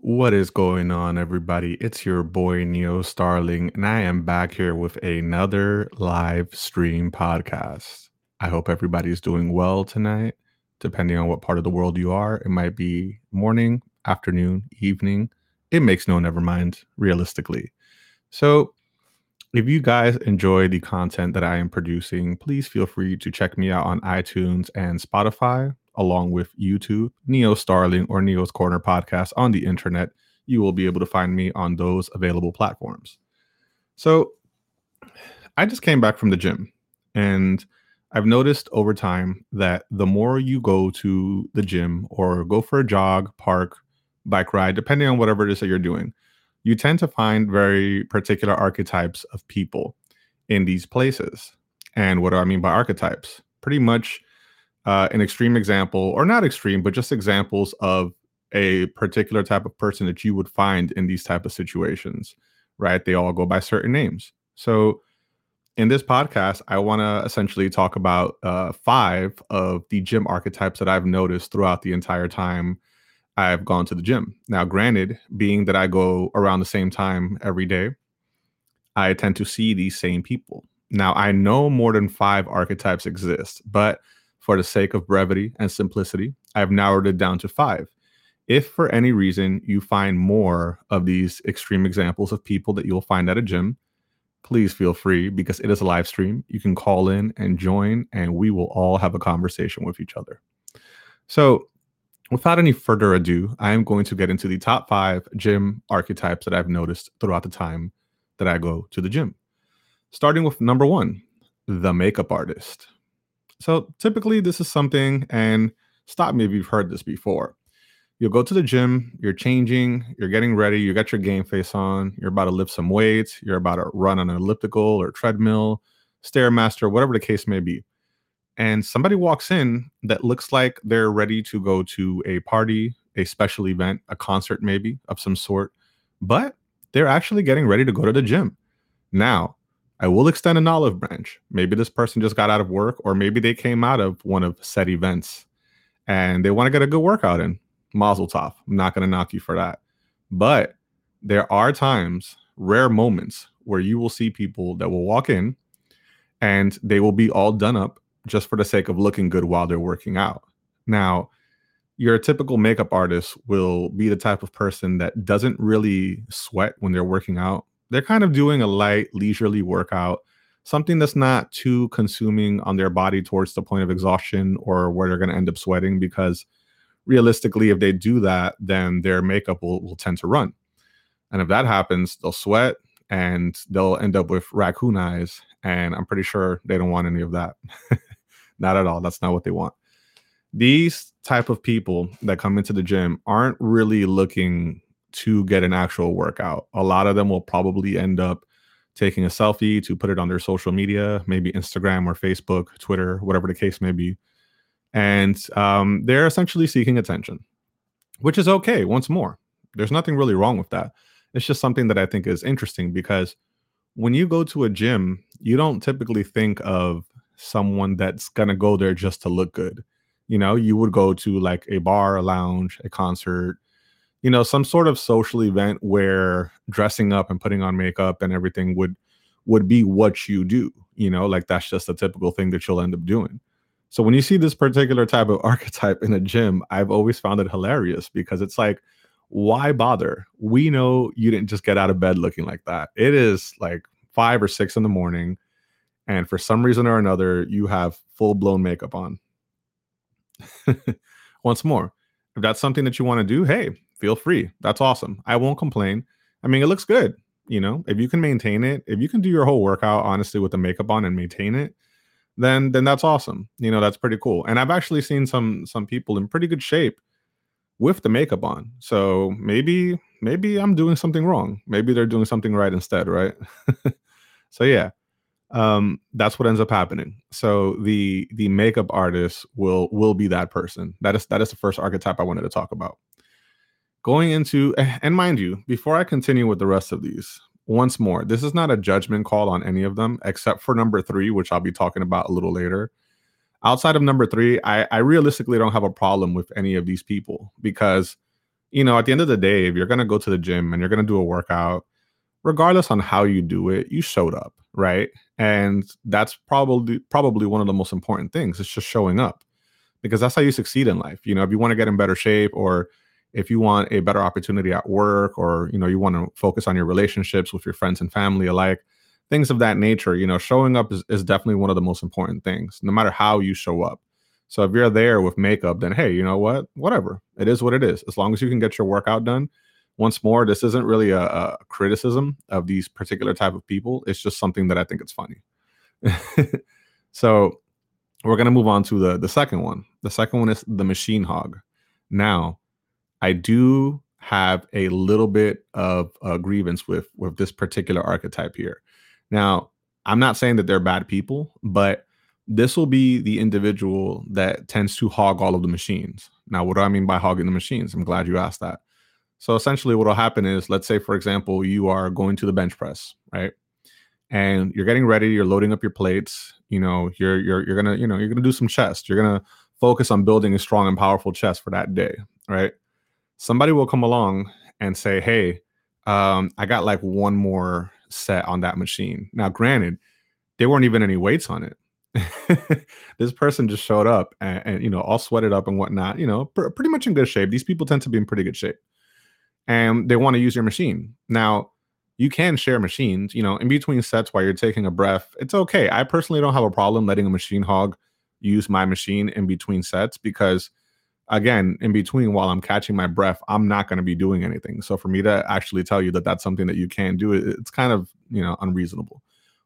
What is going on, everybody? It's your boy Neo Starling, and I am back here with another live stream podcast. I hope everybody's doing well tonight. Depending on what part of the world you are, it might be morning, afternoon, evening. It makes no never mind, realistically. So, if you guys enjoy the content that I am producing, please feel free to check me out on iTunes and Spotify along with YouTube, Neo Starling, or Neo's Corner podcast on the internet. You will be able to find me on those available platforms. So I just came back from the gym and I've noticed over time that the more you go to the gym or go for a jog, park, bike ride, depending on whatever it is that you're doing, you tend to find very particular archetypes of people in these places. And what do I mean by archetypes? Pretty much uh, an extreme example, or not extreme, but just examples of a particular type of person that you would find in these type of situations, right? They all go by certain names. So in this podcast, I want to essentially talk about uh, five of the gym archetypes that I've noticed throughout the entire time I've gone to the gym. Now, granted, being that I go around the same time every day, I tend to see these same people. Now, I know more than five archetypes exist, but for the sake of brevity and simplicity, I've narrowed it down to five. If for any reason you find more of these extreme examples of people that you'll find at a gym, please feel free because it is a live stream. You can call in and join, and we will all have a conversation with each other. So, without any further ado, I am going to get into the top five gym archetypes that I've noticed throughout the time that I go to the gym. Starting with number one, the makeup artist. So typically, this is something, and stop me if you've heard this before. You'll go to the gym, you're changing, you're getting ready, you got your game face on, you're about to lift some weights, you're about to run on an elliptical or treadmill, stairmaster, whatever the case may be. And somebody walks in that looks like they're ready to go to a party, a special event, a concert maybe of some sort, but they're actually getting ready to go to the gym. Now, I will extend an olive branch. Maybe this person just got out of work, or maybe they came out of one of said events and they want to get a good workout in. Mazel tov. I'm not going to knock you for that. But there are times, rare moments, where you will see people that will walk in and they will be all done up just for the sake of looking good while they're working out. Now, your typical makeup artist will be the type of person that doesn't really sweat when they're working out they're kind of doing a light, leisurely workout, something that's not too consuming on their body towards the point of exhaustion or where they're going to end up sweating. Because realistically, if they do that, then their makeup will, will tend to run. And if that happens, they'll sweat and they'll end up with raccoon eyes. And I'm pretty sure they don't want any of that. not at all. That's not what they want. These type of people that come into the gym aren't really looking to get an actual workout. A lot of them will probably end up taking a selfie to put it on their social media, maybe Instagram or Facebook, Twitter, whatever the case may be. And um, they're essentially seeking attention, which is okay. Once more, there's nothing really wrong with that. It's just something that I think is interesting because when you go to a gym, you don't typically think of someone that's going to go there just to look good. You know, you would go to like a bar, a lounge, a concert, you know some sort of social event where dressing up and putting on makeup and everything would would be what you do you know like that's just a typical thing that you'll end up doing. So when you see this particular type of archetype in a gym i've always found it hilarious because it's like why bother? We know you didn't just get out of bed looking like that. It is like five or six in the morning and for some reason or another you have full blown makeup on. Once more if that's something that you want to do hey feel free. That's awesome. I won't complain. I mean, it looks good. You know, if you can maintain it, if you can do your whole workout honestly with the makeup on and maintain it, then then that's awesome. You know, that's pretty cool. And I've actually seen some some people in pretty good shape with the makeup on. So maybe maybe I'm doing something wrong. Maybe they're doing something right instead, right? so yeah. Um that's what ends up happening. So the the makeup artist will will be that person. That is that is the first archetype I wanted to talk about going into and mind you before i continue with the rest of these once more this is not a judgment call on any of them except for number three which i'll be talking about a little later outside of number three i, I realistically don't have a problem with any of these people because you know, at the end of the day, if you're going to go to the gym and you're going to do a workout, regardless on how you do it, you showed up, right? And that's probably probably one of the most important things. It's just showing up. Because that's how you succeed in life. You know, if you want to get in better shape or if you want a better opportunity at work or you know you want to focus on your relationships with your friends and family alike things of that nature you know showing up is, is definitely one of the most important things no matter how you show up. So if you're there with makeup then hey you know what? Whatever. It is what it is. As long as you can get your workout done once more this isn't really a, a criticism of these particular type of people. It's just something that i think it's funny. So we're going to move on to the the second one. The second one is the machine hog. Now i do have a little bit of a grievance with with this particular archetype here now, I'm not saying that they're bad people, but this will be the individual that tends to hog all of the machines. Now, what do I mean by hogging the machines? I'm glad you asked that. So essentially, what will happen is, let's say, for example, you are going to the bench press, right? And you're getting ready, you're loading up your plates. You know, you're you're you're gonna, you know, you're gonna do some chest. You're gonna focus on building a strong and powerful chest for that day, right? Somebody will come along and say, "Hey, um, I got like one more set on that machine. Now, granted, there weren't even any weights on it. this person just showed up and, and, you know all sweated up and whatnot. You know, pr- pretty much in good shape. These people tend to be in pretty good shape, and they want to use your machine. Now, you can share machines. You know, in between sets while you're taking a breath, it's okay. I personally don't have a problem letting a machine hog use my machine in between sets because again, in between while I'm catching my breath, I'm not going to be doing anything. So for me to actually tell you that that's something that you can do, it's kind of, you know, unreasonable.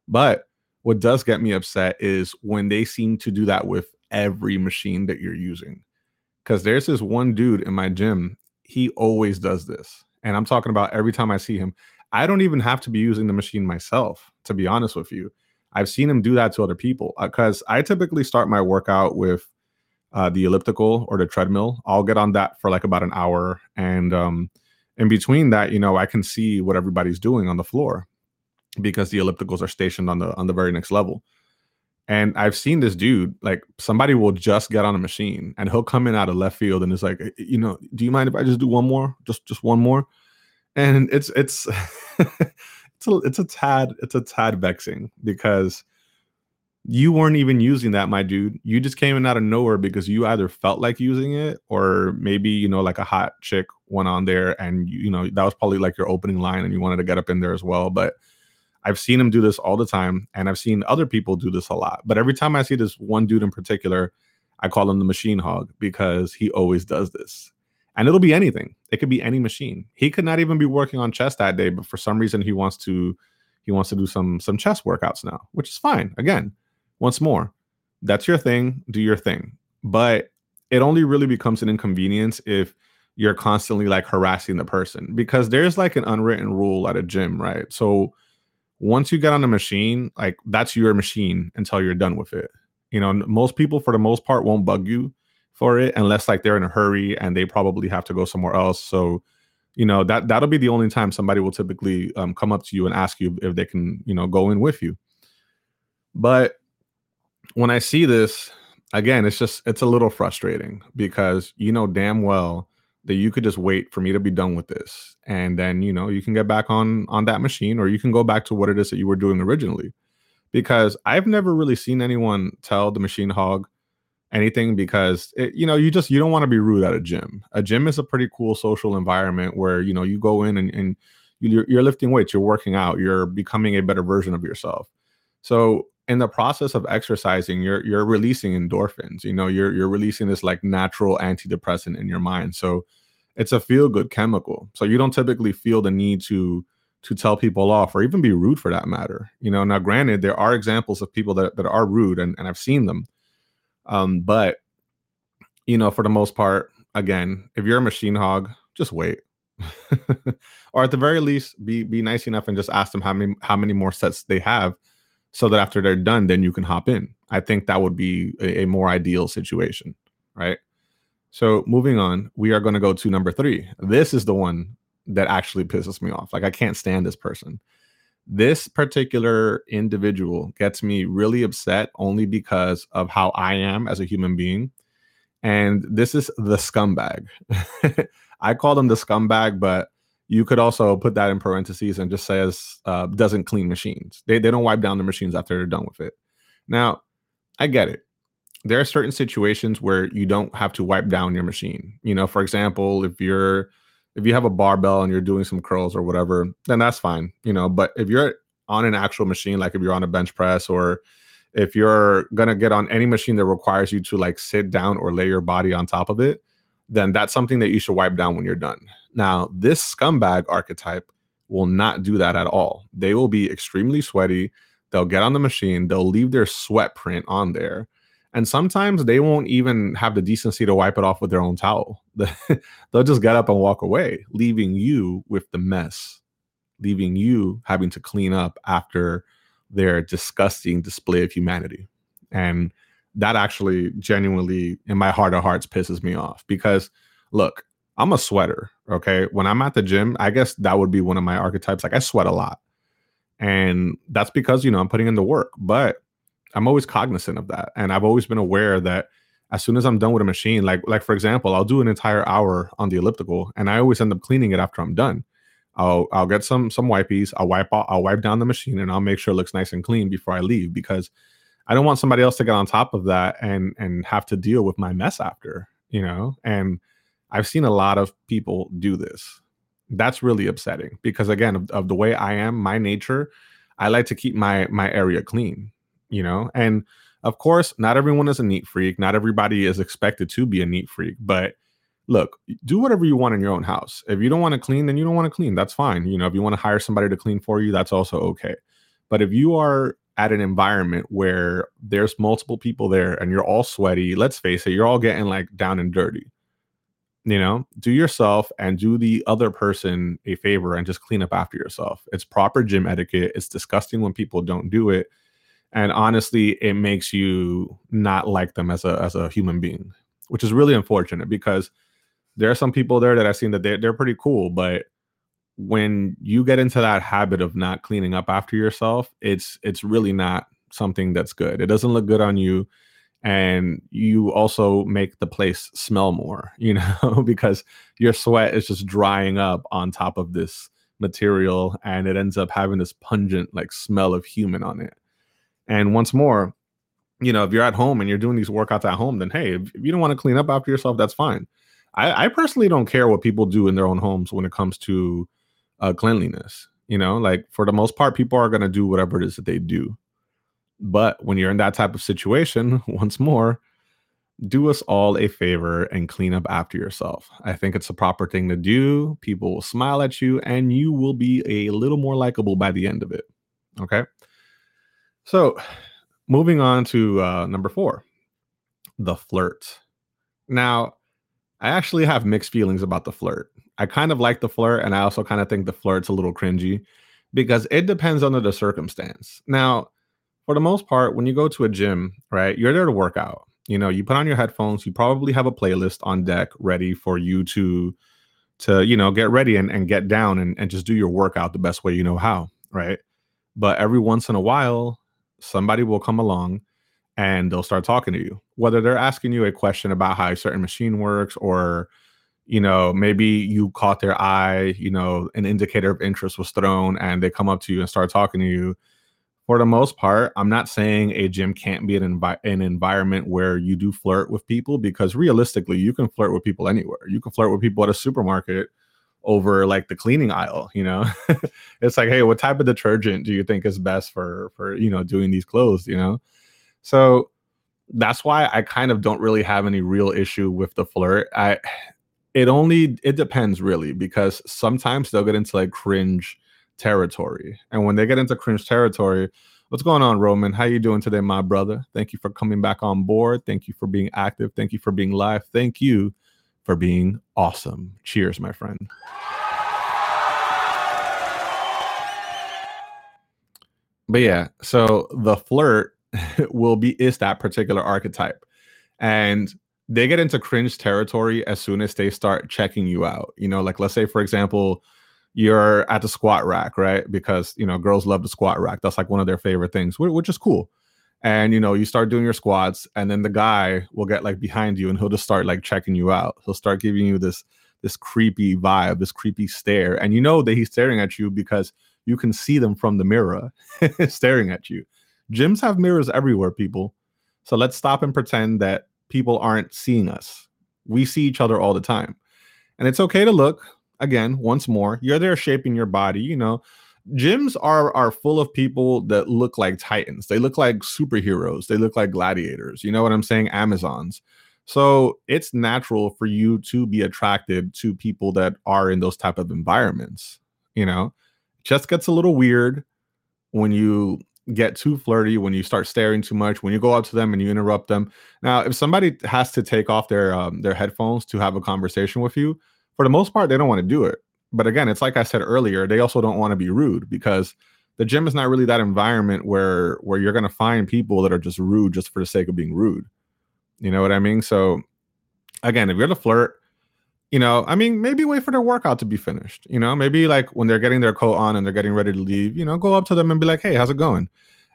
But what does get me upset is when they seem to do that with every machine that you're using. Cuz there's this one dude in my gym, he always does this. And I'm talking about every time I see him. I don't even have to be using the machine myself, to be honest with you. I've seen him do that to other people because uh, I typically start my workout with uh, the elliptical or the treadmill. I'll get on that for like about an hour, and um, in between that, you know, I can see what everybody's doing on the floor because the ellipticals are stationed on the on the very next level. And I've seen this dude, like somebody will just get on a machine and he'll come in out of left field and it's like, you know, do you mind if I just do one more? Just just one more? And it's it's it's a it's a tad it's a tad vexing because you weren't even using that, my dude. You just came in out of nowhere because you either felt like using it or maybe, you know, like a hot chick went on there and, you, know, that was probably like your opening line and you wanted to get up in there as well. But I've seen him do this all the time and I've seen other people do this a lot. But every time I see this one dude in particular, I call him the machine hog because he always does this. And it'll be anything. It could be any machine. He could not even be working on chest that day, but for some reason he wants to he wants to do some some chest workouts now, which is fine. Again, once more, that's your thing, do your thing. But it only really becomes an inconvenience if you're constantly like harassing the person because there's like an unwritten rule at a gym, right? So once you get on the machine, like that's your machine until you're done with it. You know, most people for the most part won't bug you for it unless like they're in a hurry and they probably have to go somewhere else. So, you know, that that'll be the only time somebody will typically um, come up to you and ask you if they can, you know, go in with you. But when I see this, again, it's just it's a little frustrating because you know damn well that you could just wait for me to be done with this. And then you know you can get back on on that machine or you can go back to what it is that you were doing originally. Because i've never really seen anyone tell the machine hog anything because it, you know you just you don't want to be rude at a gym. A gym is a pretty cool social environment where you know you go in and, and you're, you're lifting weights you're working out you're becoming a better version of yourself. So in the process of exercising you're you're releasing endorphins you know you're you're releasing this like natural antidepressant in your mind. So it's a feel good chemical. So you don't typically feel the need to to tell people off or even be rude for that matter you know? Now granted there are examples of people that, that are rude and, and i've seen them. Um but you know for the most part again if you're a machine hog just wait. Or at the very least be be nice enough and just ask them how many how many more sets they have so that after they're done, then you can hop in. I think that would be a, a more ideal situation, right? So moving on, we are going to go to number three. This is the one that actually pisses me off. Like I can't stand this person. This particular individual gets me really upset only because of how I am as a human being. And this is the scumbag. I call them the scumbag, but you could also put that in parentheses and just says uh, doesn't clean machines. They they don't wipe down the machines after they're done with it. Now, I get it. There are certain situations where you don't have to wipe down your machine. You know, for example, if you're if you have a barbell and you're doing some curls or whatever, then that's fine. You know, but if you're on an actual machine, like if you're on a bench press or if you're gonna get on any machine that requires you to like sit down or lay your body on top of it, then that's something that you should wipe down when you're done. Now, this scumbag archetype will not do that at all. They will be extremely sweaty. They'll get on the machine, they'll leave their sweat print on there. And sometimes they won't even have the decency to wipe it off with their own towel. they'll just get up and walk away, leaving you with the mess, leaving you having to clean up after their disgusting display of humanity. And that actually genuinely, in my heart of hearts, pisses me off because look, I'm a sweater. Okay. When I'm at the gym, I guess that would be one of my archetypes. Like I sweat a lot. And that's because, you know, I'm putting in the work, but I'm always cognizant of that. And I've always been aware that as soon as I'm done with a machine, like, like for example, I'll do an entire hour on the elliptical and I always end up cleaning it after I'm done. I'll I'll get some some wipies, I'll wipe out, I'll wipe down the machine and I'll make sure it looks nice and clean before I leave because I don't want somebody else to get on top of that and and have to deal with my mess after, you know? And I've seen a lot of people do this. That's really upsetting because again, of, of the way I am, my nature, I like to keep my my area clean, you know? And of course, not everyone is a neat freak. Not everybody is expected to be a neat freak, but look, do whatever you want in your own house. If you don't want to clean, then you don't want to clean. That's fine. You know, if you want to hire somebody to clean for you, that's also okay. But if you are at an environment where there's multiple people there and you're all sweaty, let's face it, you're all getting like down and dirty you know? Do yourself and do the other person a favor and just clean up after yourself. It's proper gym etiquette. It's disgusting when people don't do it. And honestly it makes you not like them as a as a human being which is really unfortunate because there are some people there that i've seen that they're, they're pretty cool but when you get into that habit of not cleaning up after yourself it's it's really not something that's good. It doesn't look good on you and you also make the place smell more you know because your sweat is just drying up on top of this material and it ends up having this pungent like smell of human on it. And once more you know if you're at home and you're doing these workouts at home then hey if, you don't want to clean up after yourself that's fine. I, I, personally don't care what people do in their own homes when it comes to uh, cleanliness you know like for the most part people are going to do whatever it is that they do but when you're in that type of situation, once more, do us all a favor and clean up after yourself. I think it's a proper thing to do. People will smile at you and you will be a little more likable by the end of it. Okay. So, moving on to uh, number four the flirt. Now, I actually have mixed feelings about the flirt. I kind of like the flirt, and I also kind of think the flirt's a little cringy because it depends under the circumstance. Now, for the most part, when you go to a gym, right, you're there to work out. You know, you put on your headphones, you probably have a playlist on deck ready for you to to, you know, get ready and, and get down and, and just do your workout the best way you know how, right? But every once in a while, somebody will come along and they'll start talking to you. Whether they're asking you a question about how a certain machine works or you know, maybe you caught their eye, you know, an indicator of interest was thrown and they come up to you and start talking to you for the most part, I'm not saying a gym can't be an, envi- an environment where you do flirt with people because realistically, you can flirt with people anywhere. You can flirt with people at a supermarket over like the cleaning aisle, you know. it's like, hey, what type of detergent do you think is best for for, you know, doing these clothes, you know? So that's why I kind of don't really have any real issue with the flirt. I it only it depends really because sometimes they'll get into like cringe territory. And when they get into cringe territory, what's going on, Roman? How you doing today, my brother? Thank you for coming back on board. Thank you for being active. Thank you for being live. Thank you for being awesome. Cheers, my friend. But yeah, so the flirt will be is that particular archetype. And they get into cringe territory as soon as they start checking you out. You know, like let's say, for example, you're at the squat rack, right? Because you know girls love the squat rack. That's like one of their favorite things, which is cool. And you know, you start doing your squats, and then the guy will get like behind you, and he'll just start like checking you out. He'll start giving you this this creepy vibe, this creepy stare. And you know that he's staring at you because you can see them from the mirror staring at you. Gyms have mirrors everywhere, people. So let's stop and pretend that people aren't seeing us. We see each other all the time. And it's okay to look again, once more, you're there shaping your body, you know. Gyms are are full of people that look like titans. They look like superheroes. They look like gladiators. You know what I'm saying? Amazons. So it's natural for you to be attracted to people that are in those type of environments. You know, just gets a little weird when you get too flirty, when you start staring too much, when you go up to them and you interrupt them. Now, if somebody has to take off their um, their headphones to have a conversation with you, for the most part, they don't want to do it. But again, it's like I said earlier, they also don't want to be rude because the gym is not really that environment where where you're going to find people that are just rude just for the sake of being rude. You know what I mean? So again, if you're the flirt, you know, I mean, maybe wait for their workout to be finished. You know, maybe like when they're getting their coat on and they're getting ready to leave, you know, go up to them and be like, "Hey, how's it going?"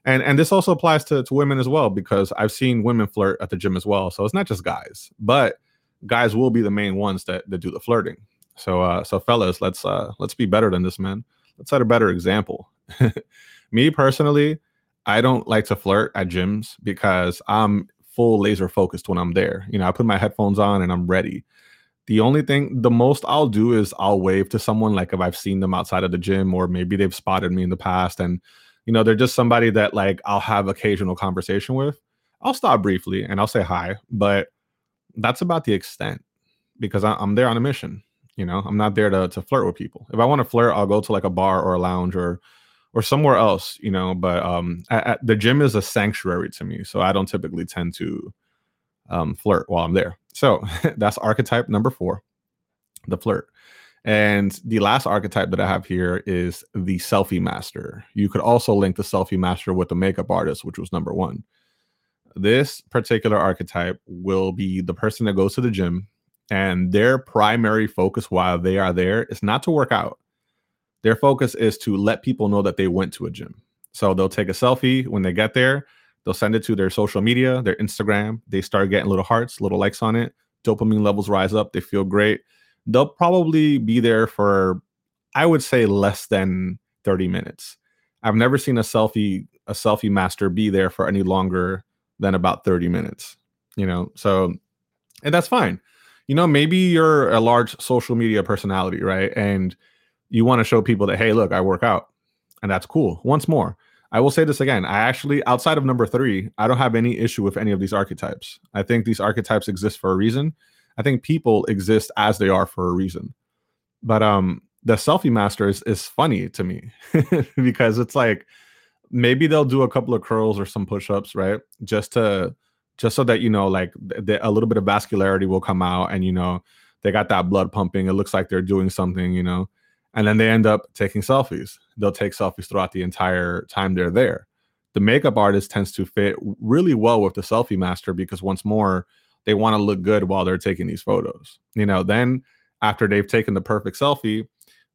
And and this also applies to to women as well because I've seen women flirt at the gym as well. So it's not just guys, but guys will be the main ones that that do the flirting. So uh so fellas, let's uh let's be better than this man. Let's set a better example. Me personally, I don't like to flirt at gyms because I'm full laser focused when I'm there. You know, I put my headphones on and I'm ready. The only thing, the most I'll do is I'll wave to someone, like if I've seen them outside of the gym or maybe they've spotted me in the past and, you know, they're just somebody that like I'll have occasional conversation with. I'll stop briefly and I'll say hi, but that's about the extent because I, am there on a mission. You know, I'm not there to, to flirt with people. If I want to flirt, I'll go to like a bar or a lounge or or somewhere else, you know. But um, at, at, the gym is a sanctuary to me, so I don't typically tend to um, flirt while I'm there. So that's archetype number four, the flirt. And the last archetype that I have here is the selfie master. You could also link the selfie master with the makeup artist, which was number one. This particular archetype will be the person that goes to the gym and their primary focus while they are there is not to work out. Their focus is to let people know that they went to a gym. So they'll take a selfie when they get there. They'll send it to their social media, their Instagram. They start getting little hearts, little likes on it. Dopamine levels rise up. They feel great. They'll probably be there for, I would say, less than 30 minutes. I've never seen a selfie a selfie master be there for any longer than about 30 minutes. You know, so and that's fine. You know, maybe you're a large social media personality, right? And you want to show people that hey look i work out and that's cool once more i will say this again i actually outside of number three i don't have any issue with any of these archetypes. I think these archetypes exist for a reason. I think people exist as they are for a reason. But um the selfie master is, is funny to me because it's like maybe they'll do a couple of curls or some push-ups right? Just to just so that you know like the, a little bit of vascularity will come out and you know they got that blood pumping. It looks like they're doing something you know and then they end up taking selfies. They'll take selfies throughout the entire time they're there. The makeup artist tends to fit really well with the selfie master because once more, they want to look good while they're taking these photos. You know, then after they've taken the perfect selfie,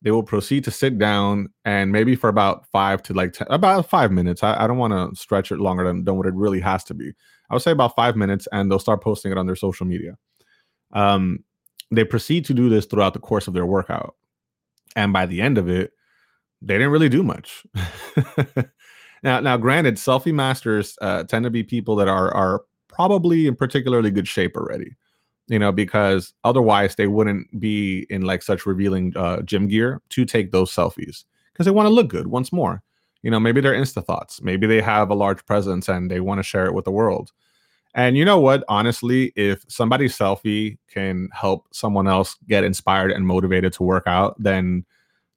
they will proceed to sit down and maybe for about five to like ten, about five minutes. I, I don't want to stretch it longer than, than what it really has to be. I would say about five minutes, and they'll start posting it on their social media. Um, they proceed to do this throughout the course of their workout and by the end of it, they didn't really do much. now, now, granted, selfie masters uh, tend to be people that are are probably in particularly good shape already. You know, because otherwise they wouldn't be in like such revealing uh, gym gear to take those selfies because they want to look good once more. You know, maybe they're Insta thoughts. Maybe they have a large presence and they want to share it with the world. And you know what? Honestly, if somebody's selfie can help someone else get inspired and motivated to work out, then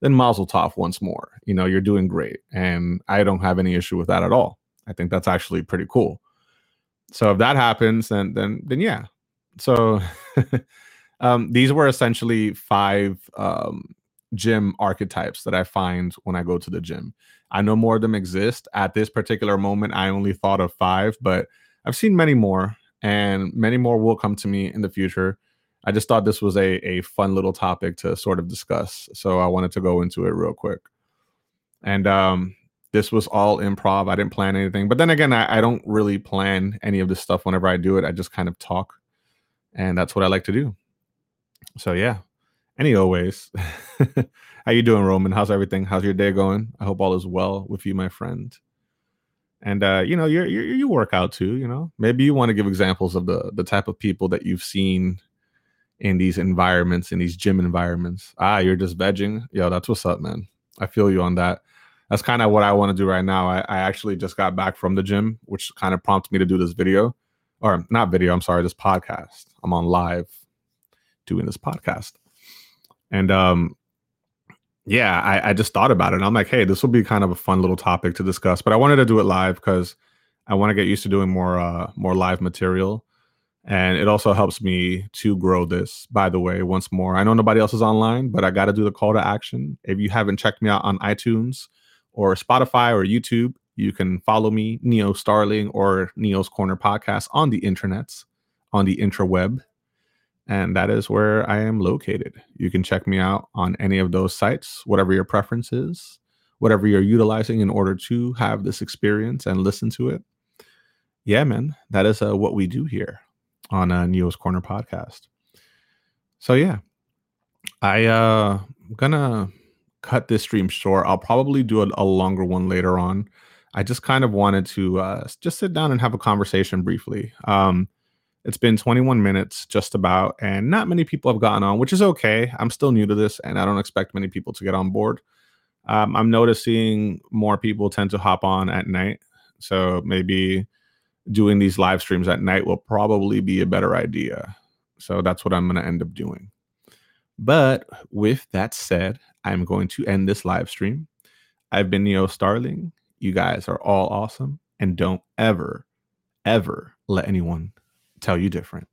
then Mazel Tov once more. You know, you're doing great, and I don't have any issue with that at all. I think that's actually pretty cool. So if that happens, then then then yeah. So um, these were essentially five um, gym archetypes that I find when I go to the gym. I know more of them exist at this particular moment. I only thought of five, but I've seen many more, and many more will come to me in the future. I just thought this was a, a fun little topic to sort of discuss. So I wanted to go into it real quick. And um, this was all improv. I didn't plan anything. But then again, I, I don't really plan any of this stuff whenever I do it. I just kind of talk. And that's what I like to do. So yeah. Any Anyways, how you doing, Roman? How's everything? How's your day going? I hope all is well with you, my friend. And uh, you know, you're, you're you work out too. You know, maybe you want to give examples of the the type of people that you've seen in these environments, in these gym environments. Ah, you're just vegging. Yo, that's what's up, man. I feel you on that. That's kind of what I want to do right now. I, I actually just got back from the gym, which kind of prompted me to do this video, or not video. I'm sorry, this podcast. I'm on live doing this podcast, and um, yeah, I, I just thought about it. I'm like, hey, this will be kind of a fun little topic to discuss. But I wanted to do it live because I want to get used to doing more uh, more live material. And it also helps me to grow this, by the way, once more. I know nobody else is online, but I got to do the call to action. If you haven't checked me out on iTunes or Spotify or YouTube, you can follow me, Neo Starling or Neo's Corner Podcast on the internets, on the intraweb and that is where I am located. You can check me out on any of those sites, whatever your preference is, whatever you're utilizing in order to have this experience and listen to it. Yeah, man, that is uh, what we do here on uh, Neo's Corner podcast. So yeah, I uh I'm gonna cut this stream short. I'll probably do a, a longer one later on. I just kind of wanted to uh, just sit down and have a conversation briefly. Um, it's been 21 minutes just about, and not many people have gotten on, which is okay. I'm still new to this, and I don't expect many people to get on board. Um, I'm noticing more people tend to hop on at night. So maybe doing these live streams at night will probably be a better idea. So that's what I'm going to end up doing. But with that said, I'm going to end this live stream. I've been Neo Starling. You guys are all awesome. And don't ever, ever let anyone tell you different.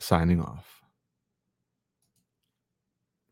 Signing off.